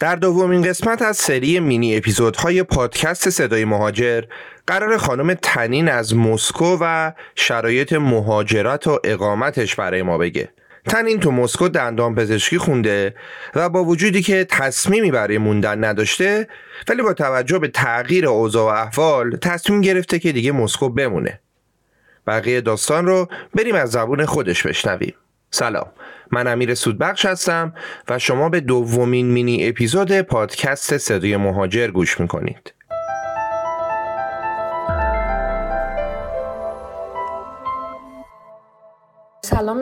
در دومین قسمت از سری مینی اپیزودهای پادکست صدای مهاجر قرار خانم تنین از مسکو و شرایط مهاجرت و اقامتش برای ما بگه. تنین تو مسکو دندان پزشکی خونده و با وجودی که تصمیمی برای موندن نداشته ولی با توجه به تغییر اوضاع و احوال تصمیم گرفته که دیگه مسکو بمونه. بقیه داستان رو بریم از زبون خودش بشنویم. سلام. من امیر سودبخش هستم و شما به دومین مینی اپیزود پادکست صدای مهاجر گوش می‌کنید.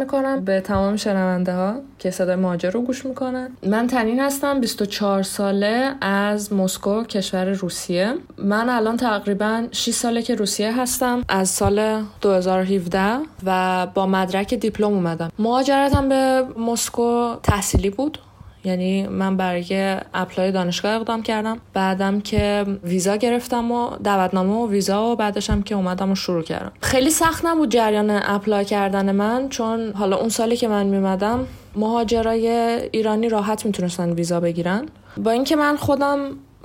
می‌کنم به تمام شنونده ها که صدای مهاجر رو گوش می‌کنن. من تنین هستم 24 ساله از مسکو کشور روسیه. من الان تقریبا 6 ساله که روسیه هستم. از سال 2017 و با مدرک دیپلم اومدم. مهاجرتم به مسکو تحصیلی بود. یعنی من برای apply دانشگاه اقدام کردم. بعدم که ویزا گرفتم و دعوتنامه و ویزا و هم که اومدم و شروع کردم. خیلی سخت نبود جریان apply کردن من چون حالا اون سالی که من میومدم مهاجرای ایرانی راحت می‌تونستن ویزا بگیرن. با اینکه من خودم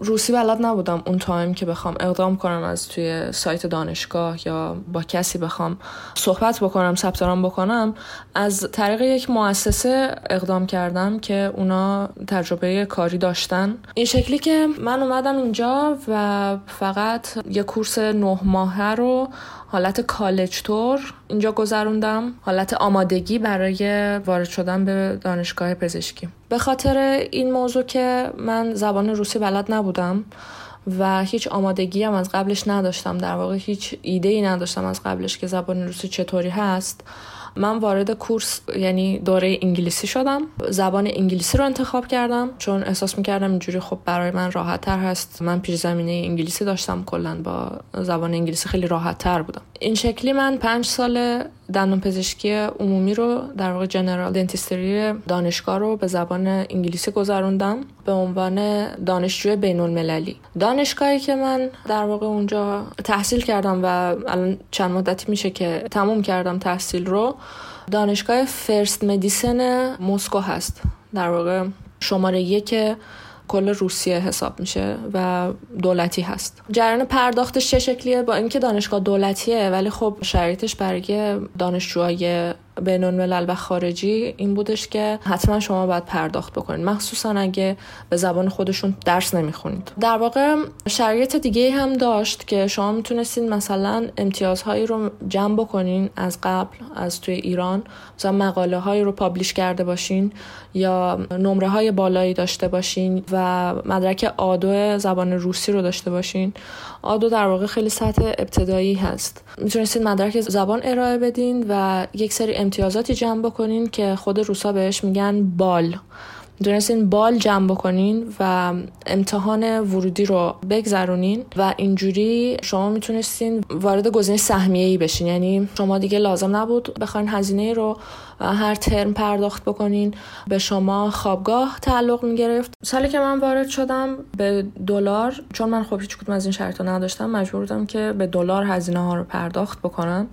روسی بلد نبودم اون time که بخوام اقدام کنم از توی سایت دانشگاه یا با کسی بخوام صحبت بکنم ثبت بکنم از طریق یک مؤسسه اقدام کردم که اونا تجربه کاری داشتن. این شکلی که من اومدم اینجا و فقط یه کورس نه ماهه رو حالت کالج تور اینجا گذروندم. حالت آمادگی برای وارد شدن به دانشگاه پزشکی. به خاطر این موضوع که من زبان روسی بلد نبودم و هیچ آمادگی هم از قبلش نداشتم. در واقع هیچ ایده ای نداشتم از قبلش که زبان روسی چطوری هست. من وارد کورس یعنی دوره انگلیسی شدم. زبان انگلیسی رو انتخاب کردم چون احساس می‌کردم اینجوری خب برای من راحت تر هست. من پیش زمینه انگلیسی داشتم کلا با زبان انگلیسی خیلی راحت تر بودم. این شکلی من پنج سال دندان پزشکی عمومی رو در واقع جنرال دنتیستری دانشگاه رو به زبان انگلیسی گذروندم به عنوان دانشجوی بین المللی دانشگاهی که من در واقع اونجا تحصیل کردم و الان چند مدتی میشه که تموم کردم تحصیل رو دانشگاه فرست مدیسن مسکو هست. در واقع شماره یک کل روسیه حساب میشه و دولتی هست. جریان پرداختش چه شکلیه؟ با اینکه دانشگاه دولتیه ولی خب شرایطش برای دانشجوهای بین الملل و خارجی این بودش که حتما شما باید پرداخت بکنید. مخصوصا اگه به زبان خودشون درس نمی‌خونید. در واقع شرایط دیگه هم داشت که شما می‌تونستید مثلا امتیازهایی رو جمع بکنین از قبل از توی ایران مثلا مقاله هایی رو پابلیش کرده باشین یا نمره های بالایی داشته باشین و مدرک آدو زبان روسی رو داشته باشین. آدو در واقع خیلی سطح ابتدایی هست. می‌تونستید مدرک زبان ارائه بدین و یک سری امتیازاتی جمع بکنین که خود روسا بهش میگن بال. می‌تونستین بال جمع بکنین و امتحان ورودی رو بگذرونین و اینجوری شما می‌تونستین وارد گزینه سهمیه ای بشین. یعنی شما دیگه لازم نبود بخواین هزینه رو هر ترم پرداخت بکنین. به شما خوابگاه تعلق می‌گرفت. سالی که من وارد شدم به دلار چون من خب هیچ کدوم از این شرط نداشتم مجبور بودم که به دلار هزینه ها رو پرداخت بکنم.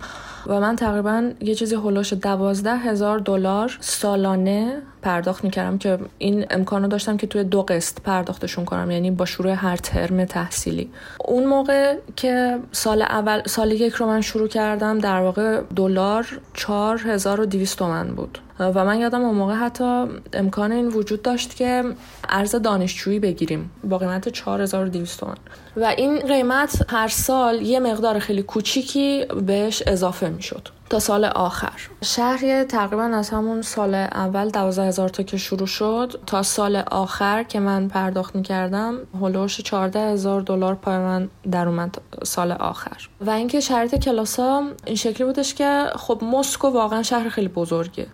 و من تقریبا یه چیزی هلوش دوازده هزار دلار سالانه پرداخت می‌کردم که این امکانو داشتم که توی دو قسط پرداختشون کنم یعنی با شروع هر ترم تحصیلی. اون موقع که سال اول سال یک رو من شروع کردم در واقع دلار 4200 تومن بود. و من یادم اون موقع حتی امکان این وجود داشت که ارز دانشجویی بگیریم. با قیمت 4200 تومن و این قیمت هر سال یه مقدار خیلی کوچیکی بهش اضافه می‌شد. تا سال آخر. شهر تقریبا از همون سال اول دوازده هزار تا که شروع شد تا سال آخر که من پرداخت می‌کردم هلوش چارده هزار دلار پای من در اومد سال آخر. و اینکه شرط کلاسا این شکلی بودش که خب مسکو واقعا شهر خیلی بزرگه.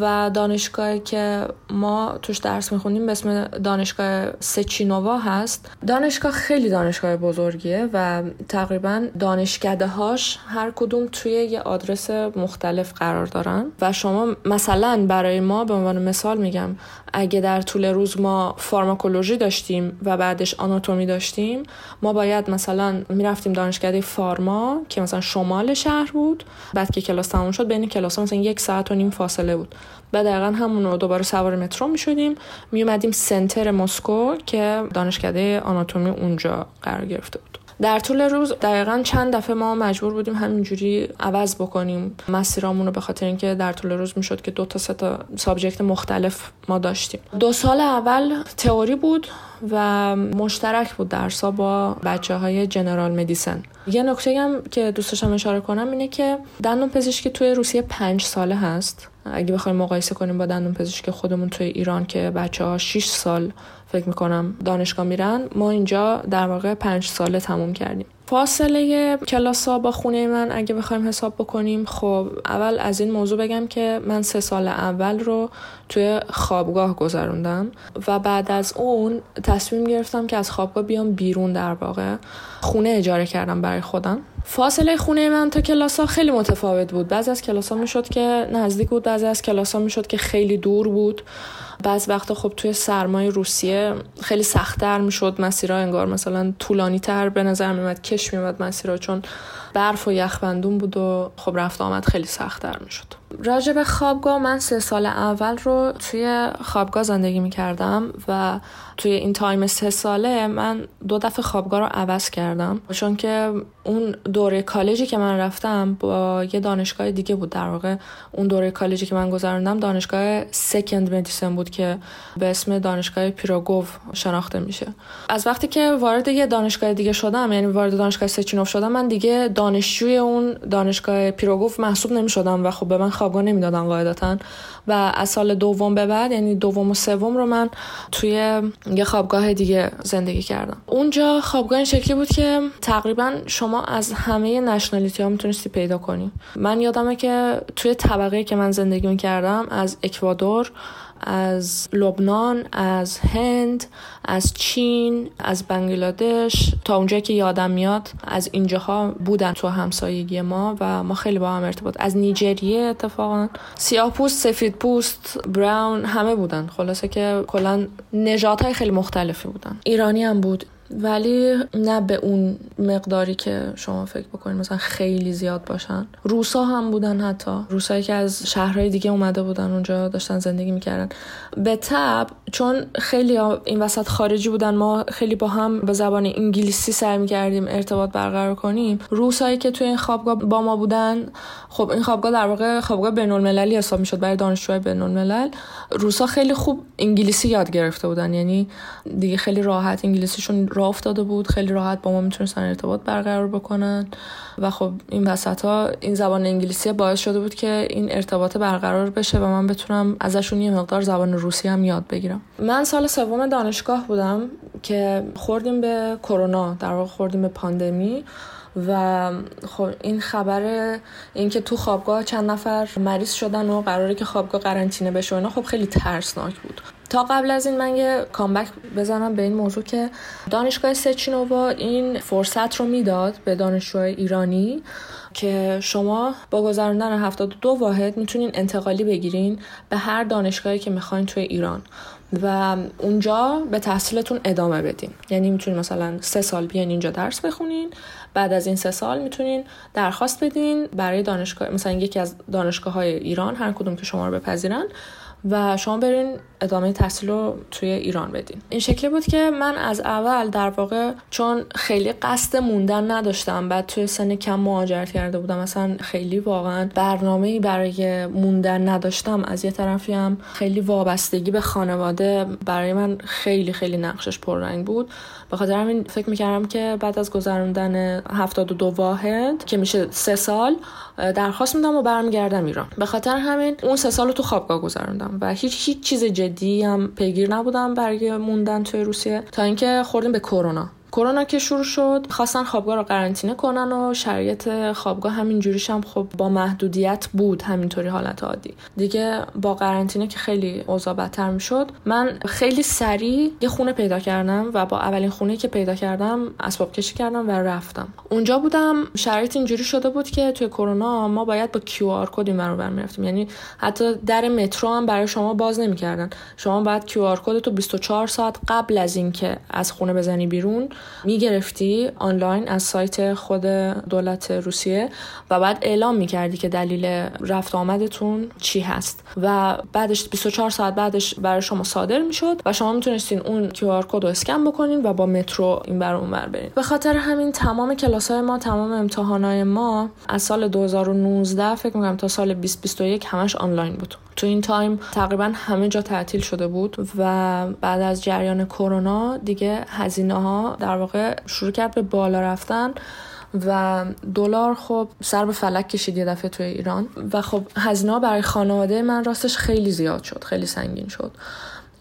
و دانشگاهی که ما توش درس می‌خونیم به اسم دانشگاه سچینووا هست. دانشگاه خیلی دانشگاه بزرگیه و تقریبا دانشکده هاش هر کدوم توی یه آدرس مختلف قرار دارن. و شما مثلا برای ما به عنوان مثال میگم اگه در طول روز ما فارماکولوژی داشتیم و بعدش آناتومی داشتیم ما باید مثلا می‌رفتیم دانشکده فارما که مثلا شمال شهر بود بعد که کلاس تموم شد بین کلاس مثلا یک ساعت و نیم فاصله بود. و دقیقا همون رو دوباره سوار مترو می شدیم می اومدیم center مسکو که دانشکده آناتومی اونجا قرار گرفته بود. در طول روز دقیقا چند دفعه ما مجبور بودیم همینجوری عوض بکنیم. مسیرامون رو به خاطر اینکه در طول روز می‌شد که دو تا سه تا subject مختلف ما داشتیم. دو سال اول تئوری بود و مشترک بود درسا با بچه های general medicine. یه نکته هم که دوستشم اشاره کنم اینه که دندون پزشکی توی روسیه پنج ساله هست. اگه بخوایم مقایسه کنیم با دندون پزشکی خودمون توی ایران که بچه ها 6 سال فکر می‌کنم دانشگاه میرن ما اینجا در واقع پنج ساله تموم کردیم. فاصله کلاس ها با خونه من اگه بخوایم حساب بکنیم خب اول از این موضوع بگم که من سه سال اول رو توی خوابگاه گذروندم و بعد از اون تصمیم گرفتم که از خوابگاه بیام بیرون در واقع. خونه اجاره کردم برای خودم. فاصله خونه من تا کلاس ها خیلی متفاوت بود. بعضی از کلاس ها می‌شد که نزدیک بود بعضی از کلاس ها می‌شد که خیلی دور بود. بعض وقتا خب توی سرمای روسیه خیلی سختتر می‌شد مسیرها انگار مثلا طولانی تر به نظر میمد کش میمد مسیرها چون برف و یخبندون بود و خب رفت آمد خیلی سختتر می‌شد. راجع به خوابگاه من سه سال اول رو توی خوابگاه زندگی می‌کردم و توی این تایم سه ساله من دو دفعه خوابگاه رو عوض کردم. چون که اون دوره کالجی که من رفتم با یه دانشگاه دیگه بود در واقع. اون دوره کالجی که من گذراندم دانشگاه سکند مدیسن بود که به اسم دانشگاه پیروگوف شناخته میشه. از وقتی که وارد یه دانشگاه دیگه شدم یعنی وارد دانشگاه سچینوف شدم من دیگه دانشجوی اون دانشگاه پیروگوف محسوب نمی‌شدم و خب به من خوابگاه نمی‌دادن قاعدتا و از سال دوم به بعد یعنی دوم و سوم رو من توی یه خوابگاه دیگه زندگی کردم. اونجا خوابگاه این شکلی بود که تقریبا شما از همه نشنالیتی ها می‌تونستی پیدا کنی. من یادمه که توی طبقه که من زندگی می‌کردم از اکوادور از لبنان از هند از چین از بنگلادش. تا اونجایی که یادم میاد از اینجاها بودن تو همسایگی ما و ما خیلی با هم ارتباط. از نیجریه اتفاقا. سیاه پوست سفید پوست براون همه بودن. خلاصه که کلا نژادهای خیلی مختلفی بودن. ایرانی هم بود. ولی نه به اون مقداری که شما فکر بکنید مثلا خیلی زیاد باشن. روسا هم بودن حتی. روسایی که از شهرهای دیگه اومده بودن اونجا داشتن زندگی می‌کردن. به تب چون خیلی این وسط خارجی بودن ما خیلی با هم به زبان انگلیسی سعی می‌کردیم ارتباط برقرار کنیم. روسایی که توی این خوابگاه با ما بودن خب این خوابگاه در واقع خوابگاه بین المللی حساب می‌شد برای دانشجوهای بین روسا خیلی خوب انگلیسی یاد گرفته بودن. یعنی دیگه خیلی راحت انگلیسیشون راه افتاده بود خیلی راحت با ما می‌تونستن ارتباط برقرار بکنن. و خب این وسط ها این زبان انگلیسی باعث شده بود که این ارتباط برقرار بشه و من بتونم ازشون یه مقدار زبان روسی هم یاد بگیرم. من سال سوم دانشگاه بودم که خوردیم به کرونا در واقع خوردیم به پاندمی. و خب این خبر اینکه تو خوابگاه چند نفر مریض شدن و قراره که خوابگاه قرنطینه بشه اینا خب خیلی ترسناک بود. تا قبل از این من یه کامبک بزنم به این موضوع که دانشگاه سچینووا این فرصت رو می‌داد به دانشجوهای ایرانی که شما با گذراندن 72 واحد می‌تونین انتقالی بگیرین به هر دانشگاهی که می‌خواین توی ایران. و اونجا به تحصیلتون ادامه بدین. یعنی می‌تونین مثلا سه سال بیان اینجا درس بخونین بعد از این سه سال می‌تونین درخواست بدین برای دانشگاه مثلا یکی از دانشگاه های ایران هر کدوم که شما رو بپذیرن و شما برین ادامه تحصیل رو توی ایران بدین. این شکلی بود که من از اول در واقع چون خیلی قصد موندن نداشتم بعد توی سن کم مهاجرت کرده بودم مثلا خیلی واقعا برنامه برای موندن نداشتم. از یه طرفی هم خیلی وابستگی به خانواده برای من خیلی خیلی نقشش پررنگ بود. به خاطر همین فکر می‌کردم که بعد از گذراندن 72 واحد که میشه سه سال درخواست میدم و برمیگردم ایران. به خاطر همین اون سه سال رو تو خوابگاه گذراندم و هیچ هیچ چیز جدی هم پیگیر نبودم برای موندن توی روسیه تا اینکه خوردیم به کرونا. کرونا که شروع شد خواستن خوابگاه رو قرنطینه کنن و شرایط خوابگاه همینجوریش هم خب با محدودیت بود همینطوری حالت عادی. دیگه با قرنطینه که خیلی اوضاع بدتر می‌شد من خیلی سریع یه خونه پیدا کردم و با اولین خونه که پیدا کردم اسباب کشی کردم و رفتم. اونجا بودم شرایط اینجوری شده بود که توی کرونا ما باید با کیو آر کد این برابر می‌رفتیم. یعنی حتی در مترو هم برای شما باز نمی‌کردن. شما باید QR code تو 24 ساعت قبل از اینکه از خونه بزنی بیرون می‌گرفتی آنلاین از سایت خود دولت روسیه و بعد اعلام می‌کردی که دلیل رفت آمدتون چی هست و بعدش 24 ساعت بعدش برای شما صادر می‌شد و شما می‌تونستین اون QR code رو اسکن بکنین و با مترو این بر اون بر برین. به خاطر همین تمام کلاس های ما تمام امتحانات ما از سال 2019 فکر می‌کنم تا سال 2021 همش آنلاین بود. تو این time تقریبا همه جا تعطیل شده بود و بعد از جریان کرونا دیگه هزینه ها واقعا شروع کرد به بالا رفتن و دلار خب سر به فلک کشید یه دفعه توی ایران و خب هزینه برای خانواده من راستش خیلی زیاد شد خیلی سنگین شد.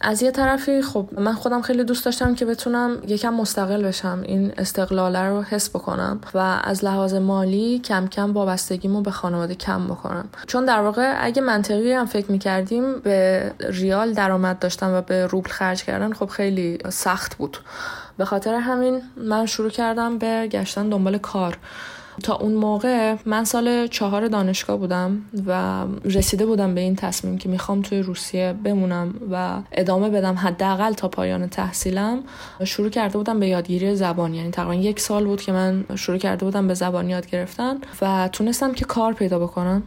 از یه طرفی خب من خودم خیلی دوست داشتم که بتونم یکم مستقل بشم این استقلاله رو حس بکنم و از لحاظ مالی کم کم وابستگیمو به خانواده کم بکنم. چون در واقع اگه منطقی هم فکر می‌کردیم به ریال درآمد داشتم و به روبل خرج کردن خب خیلی سخت بود. به خاطر همین من شروع کردم به گشتن دنبال کار. تا اون موقع من سال چهار دانشگاه بودم و رسیده بودم به این تصمیم که می‌خوام توی روسیه بمونم و ادامه بدم حداقل تا پایان تحصیلم. شروع کرده بودم به یادگیری زبان یعنی تقریبا یک سال بود که من شروع کرده بودم به زبان یاد گرفتن و تونستم که کار پیدا بکنم.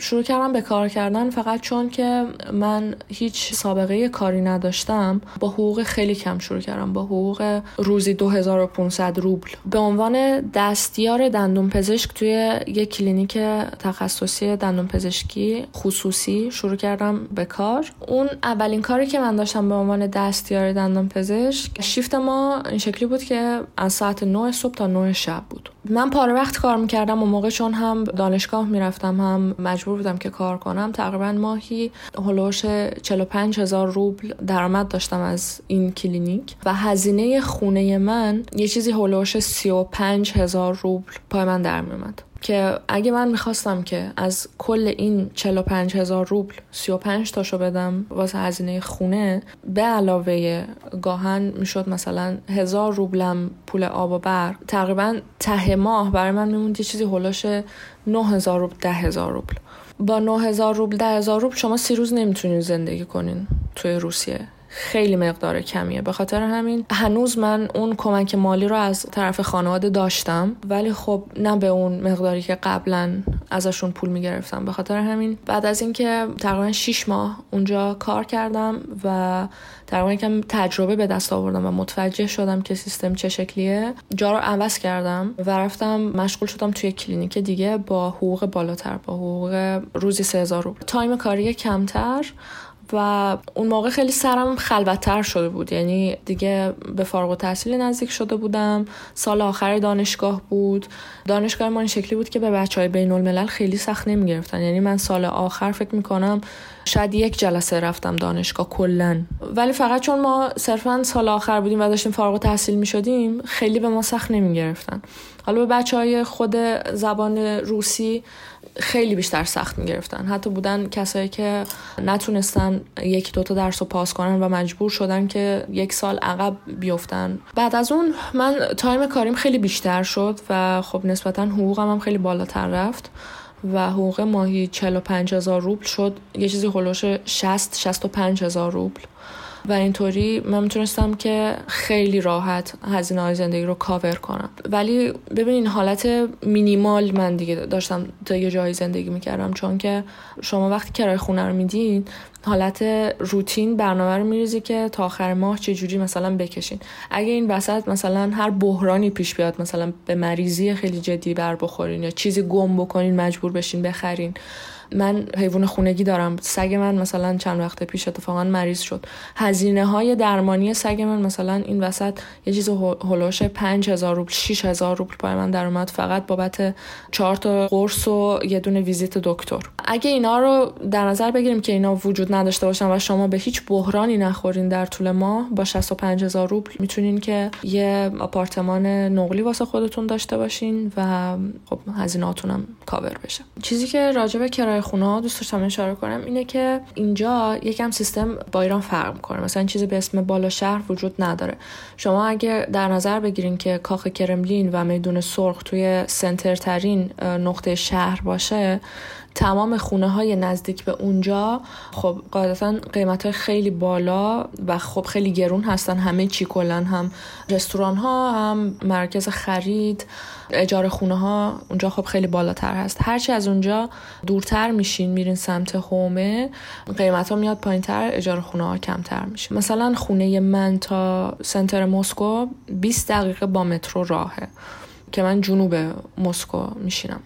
شروع کردم به کار کردن فقط چون که من هیچ سابقه کاری نداشتم با حقوق خیلی کم شروع کردم با حقوق روزی 2500 روبل. به عنوان دستیار دندون پزشک توی یک کلینیک تخصصی دندون پزشکی خصوصی شروع کردم به کار. اون اولین کاری که من داشتم به عنوان دستیار دندون پزشک شیفت ما این شکلی بود که از ساعت 9 صبح تا 9 شب بود. من پاره وقت کار می‌کردم و موقع چون هم دانشگاه می‌رفتم هم مجبور بودم که کار کنم تقریبا ماهی هلوش 45 هزار روبل درآمد داشتم از این کلینیک و هزینه خونه من یه چیزی هلوش 35 هزار روبل پای من در میومد که اگه من می‌خواستم که از کل این 45 هزار روبل 35 تاشو بدم واسه هزینه خونه به علاوه گاهن می‌شد مثلا هزار روبلم پول آب و برق تقریبا ته ماه برای من میموند یه چیزی هلاش 9000 روبل 10000 روبل. با 9000 روبل 10000 روبل شما سی روز نمی‌تونین زندگی کنین توی روسیه. خیلی مقدار کمیه. به خاطر همین هنوز من اون کمک مالی رو از طرف خانواده داشتم ولی خب نه به اون مقداری که قبلا ازشون پول می‌گرفتم. به خاطر همین بعد از اینکه تقریبا 6 ماه اونجا کار کردم و تقریبا کم تجربه به دست آوردم و متوجه شدم که سیستم چه شکلیه جا رو عوض کردم و رفتم مشغول شدم توی کلینیک دیگه با حقوق بالاتر با حقوق روزی 3000 روبل. time کاری کمتر و اون موقع خیلی سرم خلوتتر شده بود. یعنی دیگه به فارغ التحصیلی نزدیک شده بودم. سال آخر دانشگاه بود. دانشگاه ما این شکلی بود که به بچه های بین الملل خیلی سخت نمی گرفتن یعنی من سال آخر فکر می کنم شاید یک جلسه رفتم دانشگاه کلا. ولی فقط چون ما صرفا سال آخر بودیم و داشتیم فارغ تحصیل می شدیم خیلی به ما سخت نمی گرفتن حالا به بچه های خود زبان روسی خیلی بیشتر سخت می‌گرفتن. حتی بودن کسایی که نتونستن یک دوتا درس رو پاس کنن و مجبور شدن که یک سال عقب بیفتن. بعد از اون من تایم کاریم خیلی بیشتر شد و خب نسبتا حقوقم هم خیلی بالاتر رفت و حقوق ماهی 45 هزار روبل شد. یه چیزی هلوش 60 65 هزار روبل. و اینطوری من می‌تونستم که خیلی راحت هزینه های زندگی رو کاور کنم. ولی ببینین حالت مینیمال من دیگه داشتم تا یه جایی زندگی می‌کردم. چون که شما وقتی کرای خونه رو میدین حالت روتین برنامه رو میریزی که تا آخر ماه چه جوری مثلا بکشین. اگه این وسط مثلا هر بحرانی پیش بیاد مثلا به مریضی خیلی جدی بر بخورین یا چیزی گم بکنین مجبور بشین بخرین. من حیوان خونگی دارم. سگ من مثلا چند وقت پیش اتفاقا مریض شد. هزینه های درمانی سگ من مثلا این وسط یه چیز هلوش 5000 روبل 6000 روبل پای من در اومد. فقط بابت چهار تا قرص و یه دونه ویزیت دکتر. اگه اینا رو در نظر بگیریم که اینا وجود نداشته باشن و شما به هیچ بحرانی نخورین در طول ماه با 65000 روبل می‌تونین که یه آپارتمان نقلی واسه خودتون داشته باشین و خب هزینهاتون هم کاور بشه. چیزی که راجع به کرایه خونه دوست داشتم اشاره کنم اینه که اینجا یکم سیستم با ایران فرق می‌کنه. مثلا چیزی به اسم بالا شهر وجود نداره. شما اگه در نظر بگیرین که کاخ کرملین و میدون سرخ توی سنتر ترین نقطه شهر باشه تمام خونه های نزدیک به اونجا خب قاعدتا قیمت های خیلی بالا و خب خیلی گرون هستن. همه چی کلن هم رستوران ها هم مرکز خرید اجاره خونه ها اونجا خب خیلی بالاتر هست. هرچی از اونجا دورتر میشین میرین سمت هومه قیمت ها میاد پایین تر اجاره خونه ها کمتر میشه. مثلا خونه من تا سنتر مسکو 20 دقیقه با مترو راهه که من جنوب مسکو میشینم.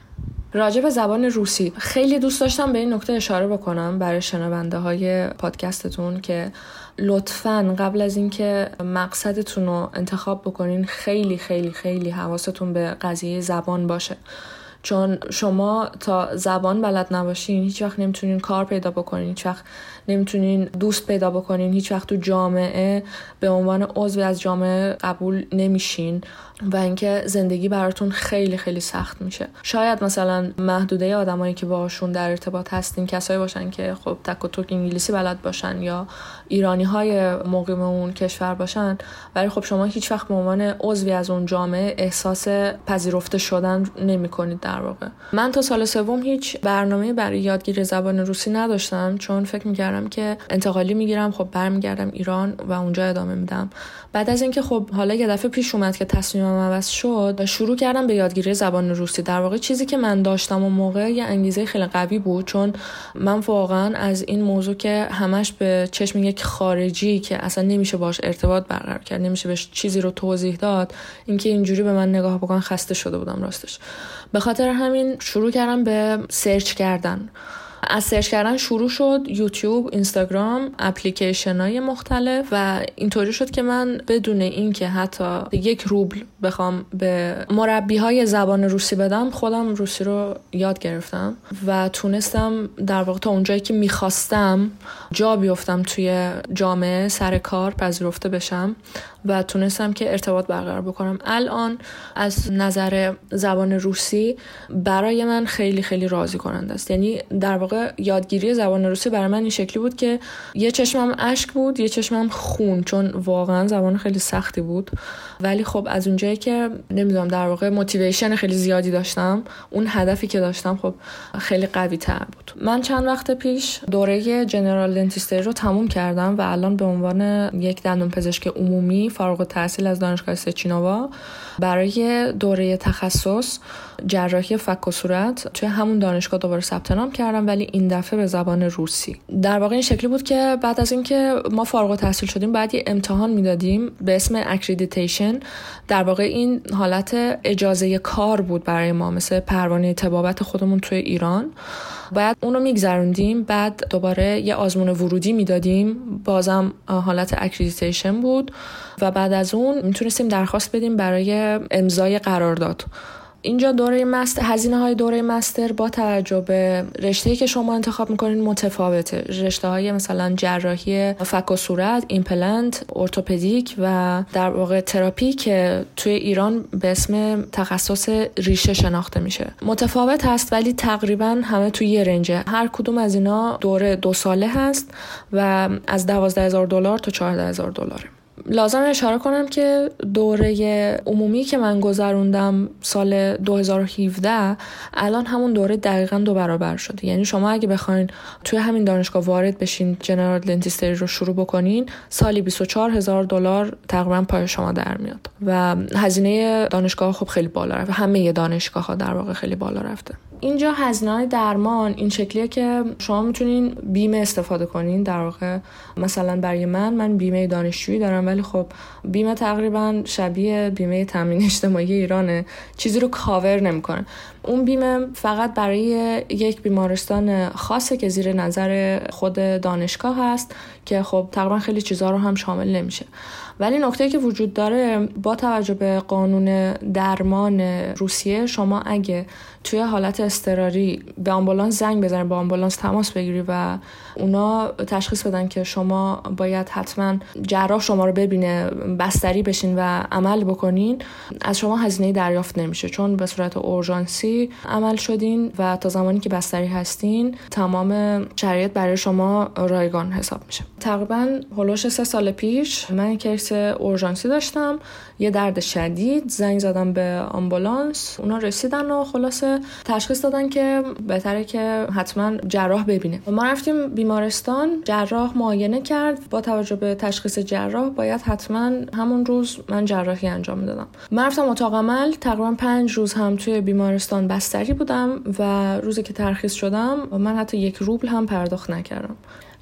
راجع به زبان روسی. خیلی دوست داشتم به این نکته اشاره بکنم برای شنونده های پادکستتون که لطفا قبل از اینکه مقصدتون رو انتخاب بکنین خیلی خیلی خیلی حواستون به قضیه زبان باشه. چون شما تا زبان بلد نباشین هیچ وقت نمی‌تونین کار پیدا بکنین هیچ وقت نمی‌تونین دوست پیدا بکنین هیچ وقت تو جامعه به عنوان عضو از جامعه قبول نمیشین و اینکه زندگی براتون خیلی خیلی سخت میشه. شاید مثلا محدوده آدمایی که باشون در ارتباط هستین کسایی باشن که خب تک و توک انگلیسی بلد باشن یا ایرانی های مقیم اون کشور باشن ولی خب شما هیچ وقت به عنوان عضوی از اون جامعه احساس پذیرفته شدن نمی کنید در واقع. من تا سال سوم هیچ برنامه برای یادگیری زبان روسی نداشتم چون فکر می‌کردم که انتقالی می‌گیرم خب برمیگردم ایران و اونجا ادامه میدم. بعد از اینکه خب حالا یه دفعه پیش اومد که تصمیمم عوض شد شروع کردم به یادگیری زبان روسی. در واقع چیزی که من داشتم و موقع یه انگیزه خیلی قوی بود چون من واقعا از این موضوع که همش به چشم یک خارجی که اصلا نمیشه باش ارتباط برقرار کرد نمیشه بهش چیزی رو توضیح داد اینکه اینجوری به من نگاه بکن خسته شده بودم راستش. به خاطر همین شروع کردم به سرچ کردن. از سرچ کردن شروع شد یوتیوب اینستاگرام اپلیکیشن های مختلف و اینطوری شد که من بدون اینکه حتی یک روبل بخوام به مربی های زبان روسی بدم خودم روسی رو یاد گرفتم و تونستم در واقع تا اونجایی که می‌خواستم جا بیفتم توی جامعه سر کار پذیرفته بشم و تونستم که ارتباط برقرار بکنم. الان از نظر زبان روسی برای من خیلی خیلی راضی کننده است. یعنی در واقع یادگیری زبان روسی برای من این شکلی بود که یه چشمم اشک بود یه چشمم خون چون واقعا زبان خیلی سختی بود. ولی خب از اونجایی که نمی‌دونم در واقع موتیویشن خیلی زیادی داشتم اون هدفی که داشتم خب خیلی قوی تر بود. من چند وقت پیش دوره general dentistry رو تموم کردم و الان به عنوان یک دندون پزشک عمومی فارغ التحصیل از دانشگاه سچنووا برای دوره تخصص جراحی فک و صورت توی همون دانشگاه دوباره ثبت نام کردم ولی این دفعه به زبان روسی. در واقع این شکلی بود که بعد از اینکه ما فارغ التحصیل شدیم بعد یه امتحان می‌دادیم به اسم accreditation در واقع این حالت اجازه کار بود برای ما مثل پروانه طبابت خودمون توی ایران. باید اونو میگذروندیم بعد دوباره یه آزمون ورودی می‌دادیم. بازم حالت accreditation بود و بعد از اون می‌تونستیم درخواست بدیم برای امضای قرارداد. اینجا دوره master هزینه های دوره master با توجه به رشته که شما انتخاب می‌کنین متفاوته. رشته های مثلا جراحی فک و صورت ایمپلنت ارتوپدیک و در واقع تراپی که توی ایران به اسم تخصص ریشه شناخته میشه. متفاوت هست ولی تقریبا همه توی یه رنجه. هر کدوم از اینا دوره دو ساله هست و از دوازده هزار دلار تا چهارده هزار دلاره. لازم اشاره کنم که دوره عمومی که من گذروندم سال 2017 الان همون دوره دقیقا دو برابر شده. یعنی شما اگه بخواین توی همین دانشگاه وارد بشین جنرال دنتیستری رو شروع بکنین سالی 24 هزار دلار تقریبا پای شما در میاد. و هزینه دانشگاه خب خیلی بالا رفته. همه دانشگاه ها در واقع خیلی بالا رفته. اینجا هزینه درمان این شکلیه که شما می‌تونین بیمه استفاده کنین در واقع. مثلا برای من من بیمه دانشجویی دارم ولی خب بیمه تقریبا شبیه بیمه تامین اجتماعی ایرانه. چیزی رو کاور نمی‌کنه اون بیمه فقط برای یک بیمارستان خاصه که زیر نظر خود دانشگاه هست که خب تقریبا خیلی چیزها رو هم شامل نمیشه. ولی نکته که وجود داره با توجه به قانون درمان روسیه شما اگه توی حالت اضطراری به آمبولانس زنگ بزنید با آمبولانس تماس بگیری و اونا تشخیص بدن که شما باید حتما جراح شما رو ببینه بستری بشین و عمل بکنین از شما هزینه دریافت نمیشه. چون به صورت اورژانسی عمل شدین و تا زمانی که بستری هستین تمام شرایط برای شما رایگان حساب میشه. تقریبا هلوش سه سال پیش من کیس اورژانسی داشتم. یه درد شدید زنگ زدم به آمبولانس. اونا رسیدن و خلاصه تشخیص دادن که بهتره که حتما جراح ببینه. ما رفتیم بیمارستان جراح معاینه کرد. با توجه به تشخیص جراح باید حتما همون روز من جراحی انجام می‌دادم. من رفتم اتاق عمل. تقریبا پنج روز هم توی بیمارستان بستری بودم و روزی که ترخیص شدم من حتی یک روبل هم پرداخت نکردم.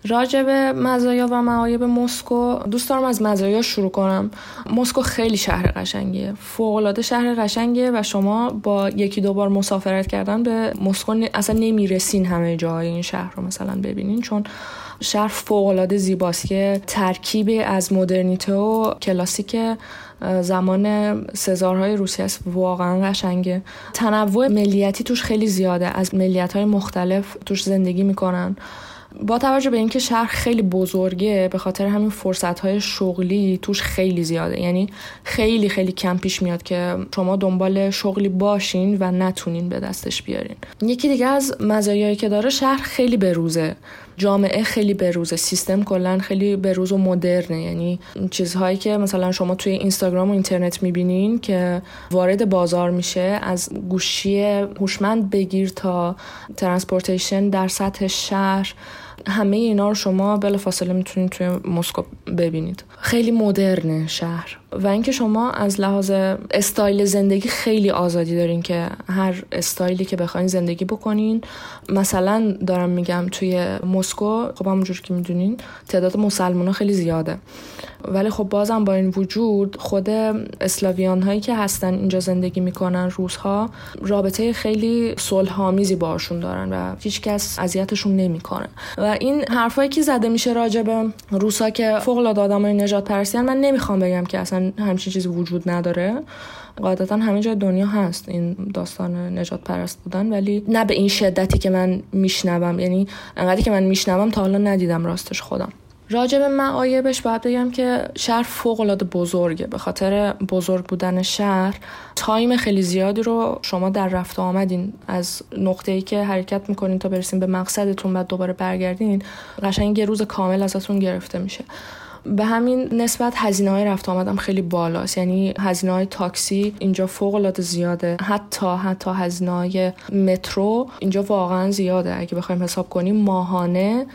راجع به مزایا و معایب مسکو دوست دارم از مزایا شروع کنم. مسکو خیلی شهر قشنگیه. فوق العاده شهر قشنگیه و شما با یکی دو بار مسافرت کردن به مسکو اصلا نمی‌رسین همه جای این شهر رو مثلا ببینین چون شهر فوق العاده زیباست که ترکیبی از مدرنیته و کلاسیک زمان سزارهای روسی است. واقعا قشنگه. تنوع ملیتی توش خیلی زیاده. از ملیت های مختلف توش زندگی می‌کنن. با توجه به اینکه شهر خیلی بزرگه به خاطر همین فرصت های شغلی توش خیلی زیاده. یعنی خیلی خیلی کم پیش میاد که شما دنبال شغلی باشین و نتونین به دستش بیارین. یکی دیگه از مزایایی که داره شهر خیلی بروزه. جامعه خیلی بروزه سیستم کلا خیلی بروز و مدرنه. یعنی چیزهایی که مثلا شما توی اینستاگرام و اینترنت می‌بینین که وارد بازار میشه از گوشی هوشمند بگیر تا transportation در سطح شهر همه اینا رو شما بلا فاصله می‌تونید توی مسکو ببینید. خیلی مدرنه شهر. و اینکه شما از لحاظ استایل زندگی خیلی آزادی دارین که هر استایلی که بخواین زندگی بکنین. مثلا دارم میگم توی مسکو خب همونجور که می‌دونین تعداد مسلمان خیلی زیاده. ولی خب بازم با این وجود خود اسلاویان هایی که هستن اینجا زندگی می‌کنن روزها رابطه خیلی صلحآمیزی باشون دارن و هیچکس اذیتشون نمی‌کنه. و این حرفایی که زده میشه راجع به روسا که فوق العاده آدمای نجات پرستیان من نمی‌خوام بگم که اصلا همچین چیزی وجود نداره. قاعدتا همه جای دنیا هست این داستان نجات پرست بودن ولی نه به این شدتی که من میشنوم. یعنی انقدری که من میشنوم تا حالا ندیدم راستش خودم. راجع به معایبش باید بگم که شهر فوق العاده بزرگه. به خاطر بزرگ بودن شهر تایم خیلی زیادی رو شما در رفت آمدین. از نقطه ای که حرکت می‌کنین تا برسین به مقصدتون بعد دوباره برگردین قشنگ یه روز کامل ازتون گرفته میشه. به همین نسبت هزینه های رفت آمدم خیلی بالاست. یعنی هزینه های تاکسی اینجا فوق العاده زیاده. حتی حتی هزینه های مترو اینجا واقعا زیاده. اگه بخوایم حساب کنیم ماهانه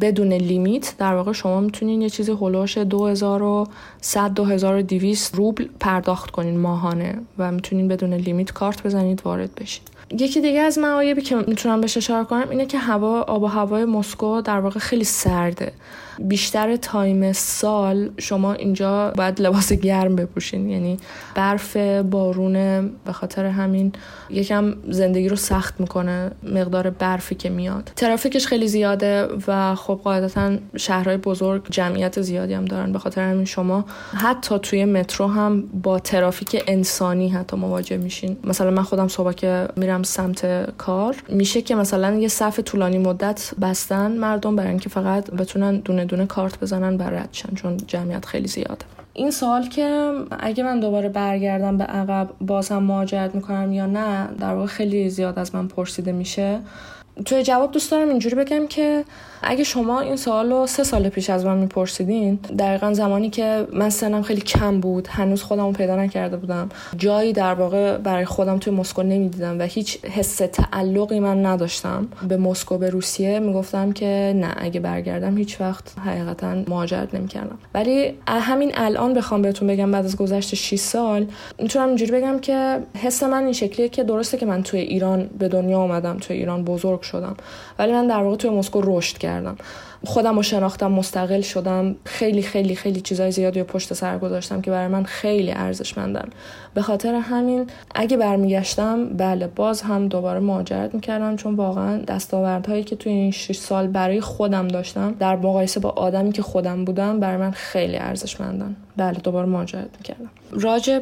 بدون لیمیت در واقع شما می‌تونین یه چیزی هلوش 2100 2200 روبل پرداخت کنین ماهانه و می‌تونین بدون لیمیت کارت بزنید وارد بشید یکی دیگه از معایبی که می‌تونم بهش اشاره کنم اینه که هوا آب و هوای مسکو در واقع خیلی سرده. بیشتر time سال شما اینجا باید لباس گرم بپوشین. یعنی برف بارونه به خاطر همین یکم زندگی رو سخت می‌کنه مقدار برفی که میاد. ترافیکش خیلی زیاده و خب قاعدتا شهرهای بزرگ جمعیت زیادی هم دارن. به خاطر همین شما حتی توی مترو هم با ترافیک انسانی حتی مواجه میشین. مثلا من خودم صبح که میرم سمت کار میشه که مثلا یه صف طولانی مدت بستن مردم برای اینکه فقط بتونن دونه دونه کارت بزنن برن رد شن چون جمعیت خیلی زیاده. این سال که اگه من دوباره برگردم به عقب باز هم مهاجرت می‌کنم یا نه در واقع خیلی زیاد از من پرسیده میشه. توی جواب دوست دارم اینجوری بگم که اگه شما این سوال رو سه سال پیش از من میپرسیدین دقیقا زمانی که من سنم خیلی کم بود هنوز خودم پیدا نکرده بودم جایی در واقع برای خودم توی مسکو نمی‌دیدم و هیچ حس تعلقی من نداشتم. به مسکو به روسیه می‌گفتم که نه اگه برگردم هیچ وقت حقیقتا مهاجرت نمی‌کردم. ولی همین الان بخوام بهتون بگم بعد از گذشت 6 سال می‌تونم اینجوری بگم که حس من این شکلیه که درسته که من توی ایران به دنیا آمدم توی ایران بزرگ شدم ولی من در واقع توی مسکو رشد کردم. Nó خودم رو شناختم مستقل شدم. خیلی خیلی خیلی چیزای زیادی رو پشت سر گذاشتم که برای من خیلی ارزشمندن. به خاطر همین اگه برمیگشتم بله باز هم دوباره مهاجرت می‌کردم چون واقعا دستاوردهایی که توی این 6 سال برای خودم داشتم در مقایسه با آدمی که خودم بودم برای من خیلی ارزشمندن. بله دوباره مهاجرت می‌کردم. راجع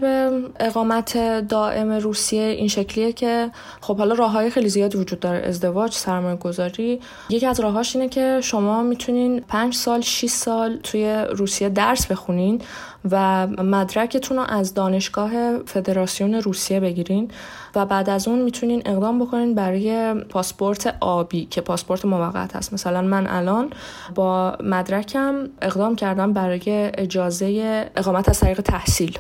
اقامت دائم روسیه این شکلیه که خب حالا راه های خیلی زیادی وجود داره. ازدواج سرمایه گذاری یکی از راهاش اینه که شما می‌تونین 5 سال 6 سال توی روسیه درس بخونین و مدرکتون رو از دانشگاه فدراسیون روسیه بگیرین و بعد از اون می‌تونین اقدام بکنین برای پاسپورت آبی که پاسپورت موقت هست. مثلا من الان با مدرکم اقدام کردم برای اجازه اقامت از طریق تحصیل.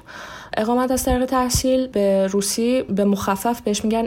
اقامت از طریق تحصیل به روسی به مخفف بهش میگن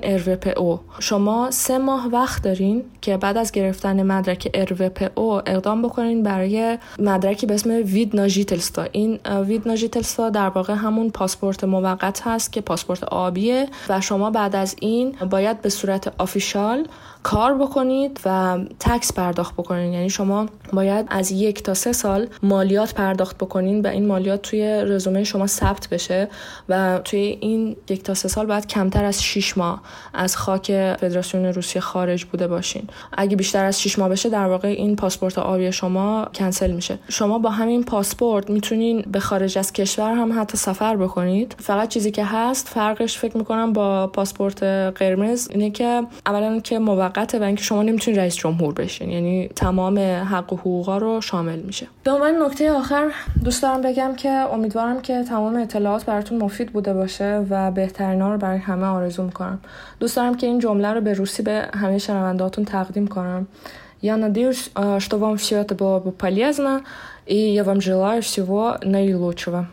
او. شما سه ماه وقت دارین که بعد از گرفتن مدرک او اقدام بکنین برای مدرکی به اسم وید ناجیتلستا این وید ناجیتلستا در واقع همون پاسپورت موقت هست که پاسپورت آبیه و شما بعد از این باید به صورت آفیشال کار بکنید و تکس پرداخت بکنید یعنی شما باید از یک تا سه سال مالیات پرداخت بکنین و این مالیات توی رزومه شما ثبت بشه و توی این یک تا سه سال باید کمتر از 6 ماه از خاک فدراسیون روسیه خارج بوده باشین. اگه بیشتر از 6 ماه بشه در واقع این پاسپورت آبی شما کنسل میشه. شما با همین پاسپورت می‌تونین به خارج از کشور هم حتی سفر بکنید. فقط چیزی که هست فرقش فکر می‌کنم با پاسپورت قرمز اینه که اولا که موقته و اینکه شما نمیتونید رئیس جمهور بشین یعنی تمام حق و حقوقا رو شامل میشه به عنوان نکته آخر دوست دارم بگم که امیدوارم که تمام اطلاعات براتون مفید بوده باشه و بهترینا رو برای همه آرزو میکنم دوست دارم که این جمله رو به روسی به همه شنوندهاتون تقدیم کنم Я надеюсь, что вам все это было бы полезно, и я вам желаю всего наилучшего.